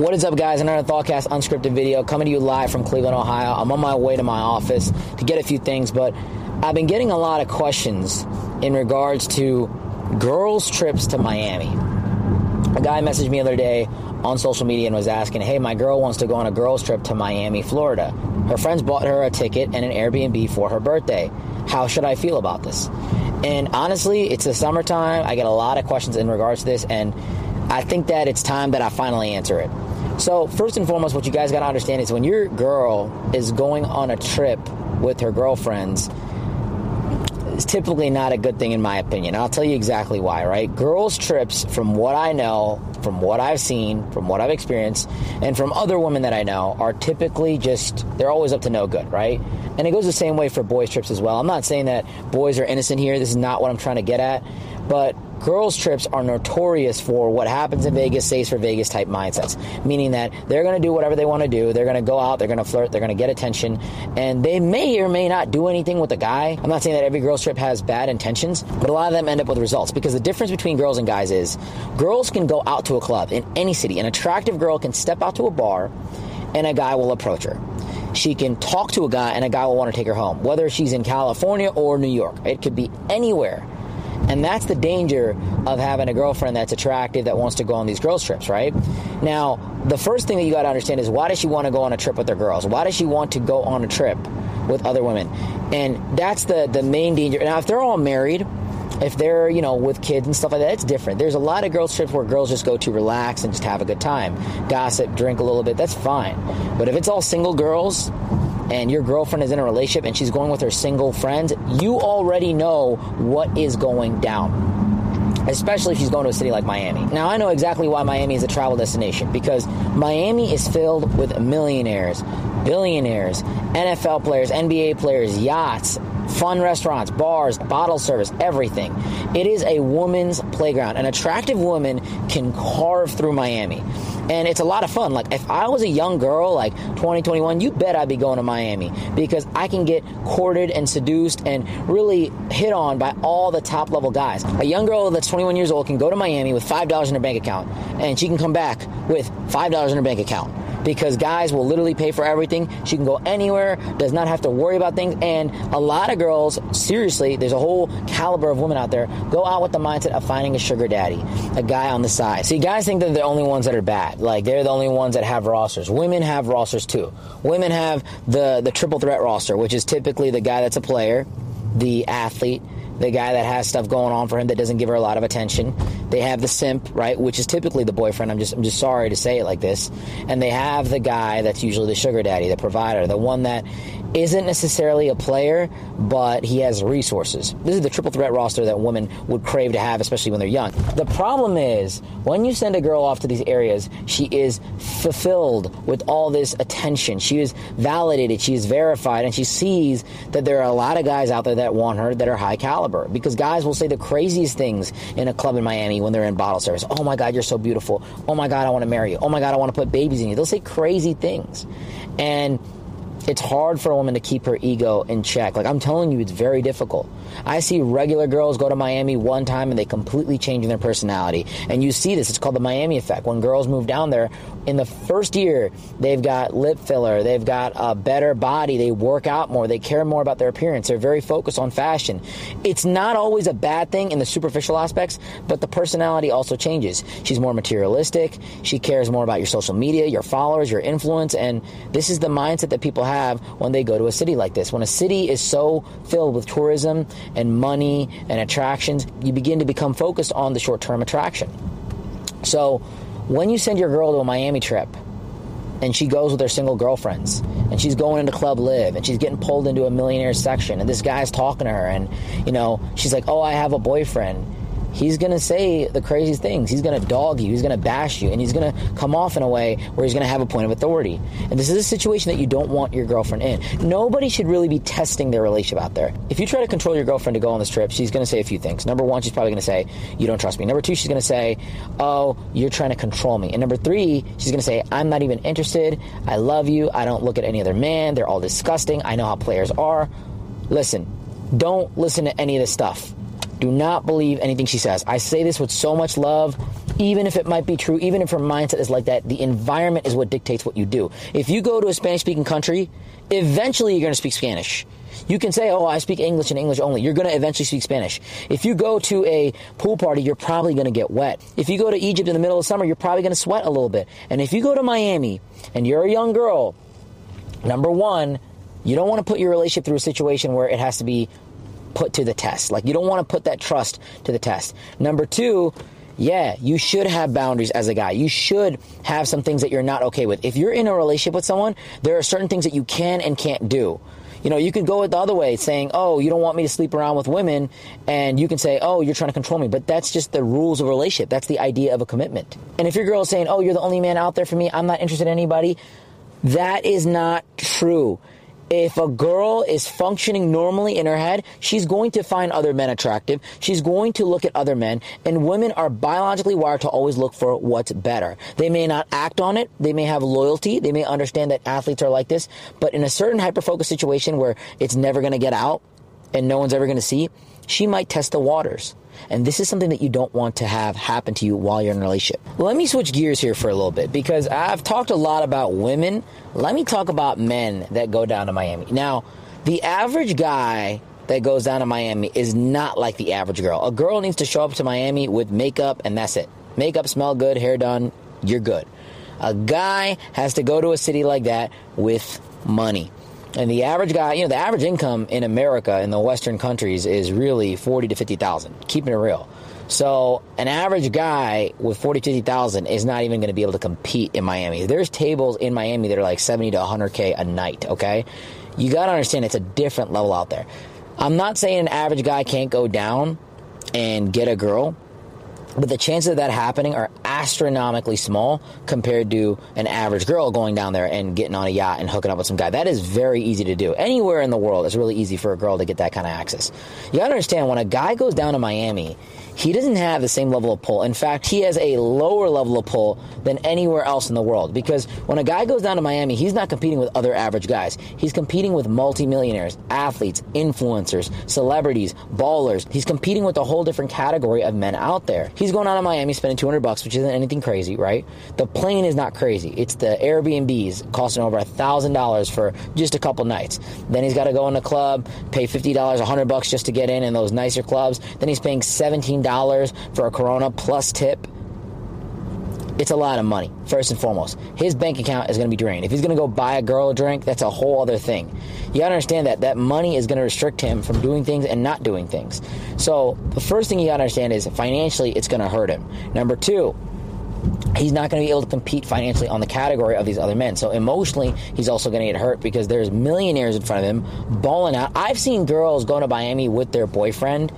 What is up, guys? Another Thoughtcast unscripted video coming to you live from Cleveland, Ohio. I'm on my way to my office to get a few things, but I've been getting a lot of questions in regards to girls' trips to Miami. A guy messaged me the other day on social media and was asking, Hey, my girl wants to go on a girls' trip to Miami, Florida. Her friends bought her a ticket and an Airbnb for her birthday. How should I feel about this? And honestly, it's the summertime. I get a lot of questions in regards to this, and I think that it's time that I finally answer it. So, first and foremost, what you guys got to understand is when your girl is going on a trip with her girlfriends, it's typically not a good thing in my opinion. I'll tell you exactly why, right? Girls' trips, from what I know, from what I've seen, from what I've experienced, and from other women that I know, are typically just, they're always up to no good, right? And it goes the same way for boys' trips as well. I'm not saying that boys are innocent here. This is not what I'm trying to get at. But girls' trips are notorious for what happens in Vegas stays for Vegas type mindsets, meaning that they're going to do whatever they want to do. They're going to go out, they're going to flirt, they're going to get attention, and they may or may not do anything with a guy. I'm not saying that every girls' trip has bad intentions, but a lot of them end up with results because the difference between girls and guys is girls can go out to a club in any city. An attractive girl can step out to a bar and a guy will approach her. She can talk to a guy and a guy will want to take her home, whether she's in California or New York. It could be anywhere. And that's the danger of having a girlfriend that's attractive that wants to go on these girls' trips, right? Now, the first thing that you got to understand is why does she want to go on a trip with her girls? Why does she want to go on a trip with other women? And that's the, the main danger. Now, if they're all married, if they're, you know, with kids and stuff like that, it's different. There's a lot of girls' trips where girls just go to relax and just have a good time, gossip, drink a little bit. That's fine. But if it's all single girls, and your girlfriend is in a relationship and she's going with her single friends, you already know what is going down. Especially if she's going to a city like Miami. Now, I know exactly why Miami is a travel destination because Miami is filled with millionaires, billionaires, NFL players, NBA players, yachts, fun restaurants, bars, bottle service, everything. It is a woman's playground. An attractive woman can carve through Miami. And it's a lot of fun. Like, if I was a young girl, like 2021, you bet I'd be going to Miami because I can get courted and seduced and really hit on by all the top level guys. A young girl that's 21 years old can go to Miami with $5 in her bank account and she can come back with $5 in her bank account because guys will literally pay for everything. She can go anywhere, does not have to worry about things. And a lot of girls, seriously, there's a whole caliber of women out there, go out with the mindset of finding a sugar daddy, a guy on the side. See, guys think that they're the only ones that are bad. Like, they're the only ones that have rosters. Women have rosters too. Women have the, the triple threat roster, which is typically the guy that's a player, the athlete, the guy that has stuff going on for him that doesn't give her a lot of attention. They have the simp, right, which is typically the boyfriend. I'm just I'm just sorry to say it like this. And they have the guy that's usually the sugar daddy, the provider, the one that isn't necessarily a player, but he has resources. This is the triple threat roster that women would crave to have, especially when they're young. The problem is when you send a girl off to these areas, she is fulfilled with all this attention. She is validated, she is verified, and she sees that there are a lot of guys out there that want her that are high caliber. Because guys will say the craziest things in a club in Miami when they're in bottle service. Oh my God, you're so beautiful. Oh my God, I want to marry you. Oh my God, I want to put babies in you. They'll say crazy things. And it's hard for a woman to keep her ego in check. Like I'm telling you, it's very difficult. I see regular girls go to Miami one time and they completely change their personality. And you see this. It's called the Miami effect. When girls move down there, in the first year, they've got lip filler, they've got a better body, they work out more, they care more about their appearance, they're very focused on fashion. It's not always a bad thing in the superficial aspects, but the personality also changes. She's more materialistic, she cares more about your social media, your followers, your influence, and this is the mindset that people have when they go to a city like this. When a city is so filled with tourism and money and attractions, you begin to become focused on the short term attraction. So, when you send your girl to a Miami trip and she goes with her single girlfriends and she's going into Club LIV and she's getting pulled into a millionaire section and this guy's talking to her and, you know, she's like, oh, I have a boyfriend he's going to say the craziest things. He's going to dog you. He's going to bash you. And he's going to come off in a way where he's going to have a point of authority. And this is a situation that you don't want your girlfriend in. Nobody should really be testing their relationship out there. If you try to control your girlfriend to go on this trip, she's going to say a few things. Number one, she's probably going to say, You don't trust me. Number two, she's going to say, Oh, you're trying to control me. And number three, she's going to say, I'm not even interested. I love you. I don't look at any other man. They're all disgusting. I know how players are. Listen, don't listen to any of this stuff. Do not believe anything she says. I say this with so much love. even if it might be true, even if her mindset is like that, the environment is what dictates what you do. If you go to a Spanish speaking country, eventually you're going to speak Spanish. You can say, oh, I speak English and English only. You're going to eventually speak Spanish. If you go to a pool party, you're probably going to get wet. If you go to Egypt in the middle of summer, you're probably going to sweat a little bit. And if you go to Miami and you're a young girl, number one, you don't want to put your relationship through a situation where it has to be put to the test. Like, you don't want to put that trust to the test. Number two, yeah, you should have boundaries as a guy. You should have some things that you're not okay with. If you're in a relationship with someone, there are certain things that you can and can't do. You know, you could go it the other way, saying, "Oh, you don't want me to sleep around with women," and you can say, "Oh, you're trying to control me." But that's just the rules of a relationship. That's the idea of a commitment. And if your girl is saying, "Oh, you're the only man out there for me. I'm not interested in anybody," that is not true if a girl is functioning normally in her head, she's going to find other men attractive. She's going to look at other men. And women are biologically wired to always look for what's better. They may not act on it. They may have loyalty. They may understand that athletes are like this. But in a certain hyper focused situation where it's never going to get out and no one's ever going to see, she might test the waters. And this is something that you don't want to have happen to you while you're in a relationship. Let me switch gears here for a little bit because I've talked a lot about women. Let me talk about men that go down to Miami. Now, the average guy that goes down to Miami is not like the average girl. A girl needs to show up to Miami with makeup and that's it. Makeup, smell good, hair done, you're good. A guy has to go to a city like that with money. And the average guy, you know, the average income in America in the Western countries is really forty to fifty thousand. Keeping it real. So an average guy with 40, to 50,000 is not even going to be able to compete in Miami. There's tables in Miami that are like 70 to 100K a night, okay? You got to understand it's a different level out there. I'm not saying an average guy can't go down and get a girl, but the chances of that happening are astronomically small compared to an average girl going down there and getting on a yacht and hooking up with some guy. That is very easy to do. Anywhere in the world, it's really easy for a girl to get that kind of access. You gotta understand when a guy goes down to Miami, he doesn't have the same level of pull. In fact, he has a lower level of pull than anywhere else in the world because when a guy goes down to Miami, he's not competing with other average guys. He's competing with multimillionaires, athletes, influencers, celebrities, ballers. He's competing with a whole different category of men out there. He's going out to Miami spending 200 bucks, which isn't anything crazy, right? The plane is not crazy. It's the Airbnbs costing over a $1,000 for just a couple nights. Then he's got to go in the club, pay $50, 100 bucks just to get in in those nicer clubs. Then he's paying 17 dollars for a Corona plus tip, it's a lot of money, first and foremost. His bank account is going to be drained. If he's going to go buy a girl a drink, that's a whole other thing. You got to understand that that money is going to restrict him from doing things and not doing things. So, the first thing you got to understand is financially, it's going to hurt him. Number two, he's not going to be able to compete financially on the category of these other men. So emotionally, he's also going to get hurt because there's millionaires in front of him balling out. I've seen girls going to Miami with their boyfriend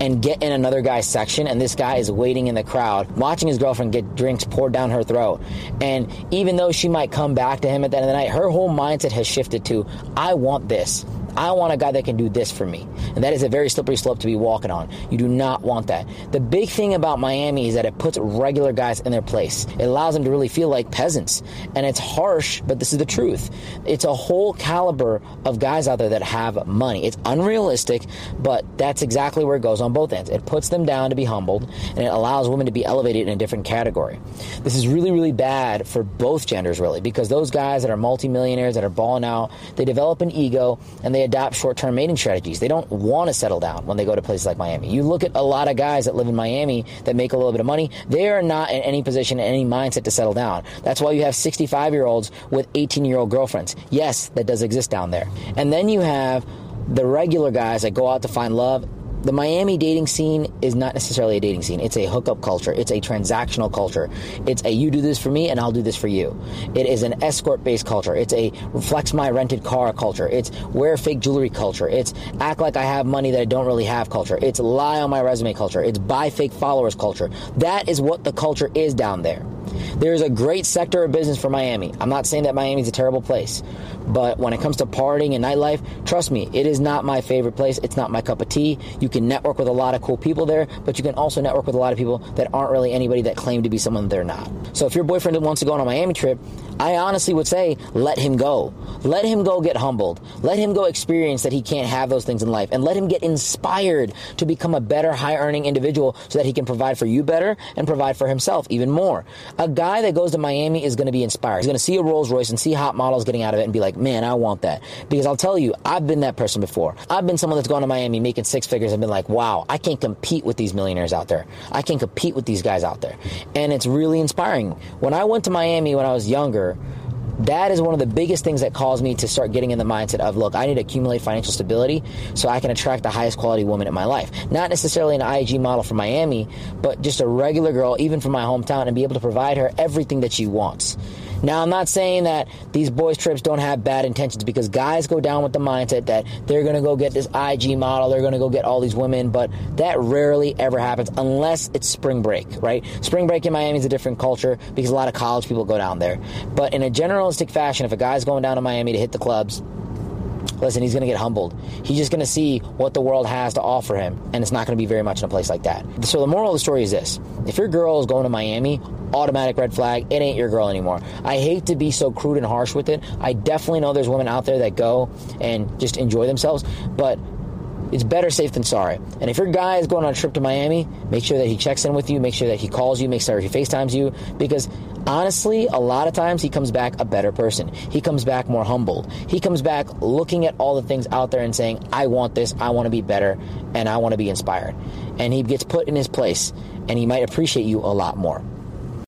and get in another guy's section, and this guy is waiting in the crowd, watching his girlfriend get drinks poured down her throat. And even though she might come back to him at the end of the night, her whole mindset has shifted to, I want this. I want a guy that can do this for me. And that is a very slippery slope to be walking on. You do not want that. The big thing about Miami is that it puts regular guys in their place. It allows them to really feel like peasants. And it's harsh, but this is the truth. It's a whole caliber of guys out there that have money. It's unrealistic, but that's exactly where it goes on both ends. It puts them down to be humbled, and it allows women to be elevated in a different category. This is really, really bad for both genders, really, because those guys that are multimillionaires, that are balling out, they develop an ego and they adopt short term mating strategies. They don't want to settle down when they go to places like Miami. You look at a lot of guys that live in Miami that make a little bit of money, they are not in any position, in any mindset to settle down. That's why you have 65 year olds with 18 year old girlfriends. Yes, that does exist down there. And then you have the regular guys that go out to find love the Miami dating scene is not necessarily a dating scene. It's a hookup culture. It's a transactional culture. It's a you do this for me and I'll do this for you. It is an escort based culture. It's a flex my rented car culture. It's wear fake jewelry culture. It's act like I have money that I don't really have culture. It's lie on my resume culture. It's buy fake followers culture. That is what the culture is down there. There's a great sector of business for Miami. I'm not saying that Miami's a terrible place, but when it comes to partying and nightlife, trust me, it is not my favorite place. It's not my cup of tea. You can network with a lot of cool people there, but you can also network with a lot of people that aren't really anybody that claim to be someone they're not. So if your boyfriend wants to go on a Miami trip, I honestly would say let him go. Let him go get humbled. Let him go experience that he can't have those things in life and let him get inspired to become a better high earning individual so that he can provide for you better and provide for himself even more. A guy that goes to Miami is going to be inspired. He's going to see a Rolls Royce and see hot models getting out of it and be like, man, I want that. Because I'll tell you, I've been that person before. I've been someone that's gone to Miami making six figures and been like, wow, I can't compete with these millionaires out there. I can't compete with these guys out there. And it's really inspiring. When I went to Miami when I was younger, that is one of the biggest things that caused me to start getting in the mindset of look i need to accumulate financial stability so i can attract the highest quality woman in my life. Not necessarily an ig model from miami but just a regular girl even from my hometown and be able to provide her everything that she wants now, I'm not saying that these boys' trips don't have bad intentions because guys go down with the mindset that they're going to go get this IG model, they're going to go get all these women, but that rarely ever happens unless it's spring break, right? Spring break in Miami is a different culture because a lot of college people go down there. But in a generalistic fashion, if a guy's going down to Miami to hit the clubs, listen, he's going to get humbled. He's just going to see what the world has to offer him, and it's not going to be very much in a place like that. So the moral of the story is this: if your girl is going to Miami, automatic red flag. It ain't your girl anymore. I hate to be so crude and harsh with it. I definitely know there's women out there that go and just enjoy themselves, but it's better safe than sorry. And if your guy is going on a trip to Miami, make sure that he checks in with you, make sure that he calls you, make sure he FaceTimes you, because honestly, a lot of times he comes back a better person. He comes back more humbled. He comes back looking at all the things out there and saying, I want this, I want to be better, and I want to be inspired. And he gets put in his place, and he might appreciate you a lot more.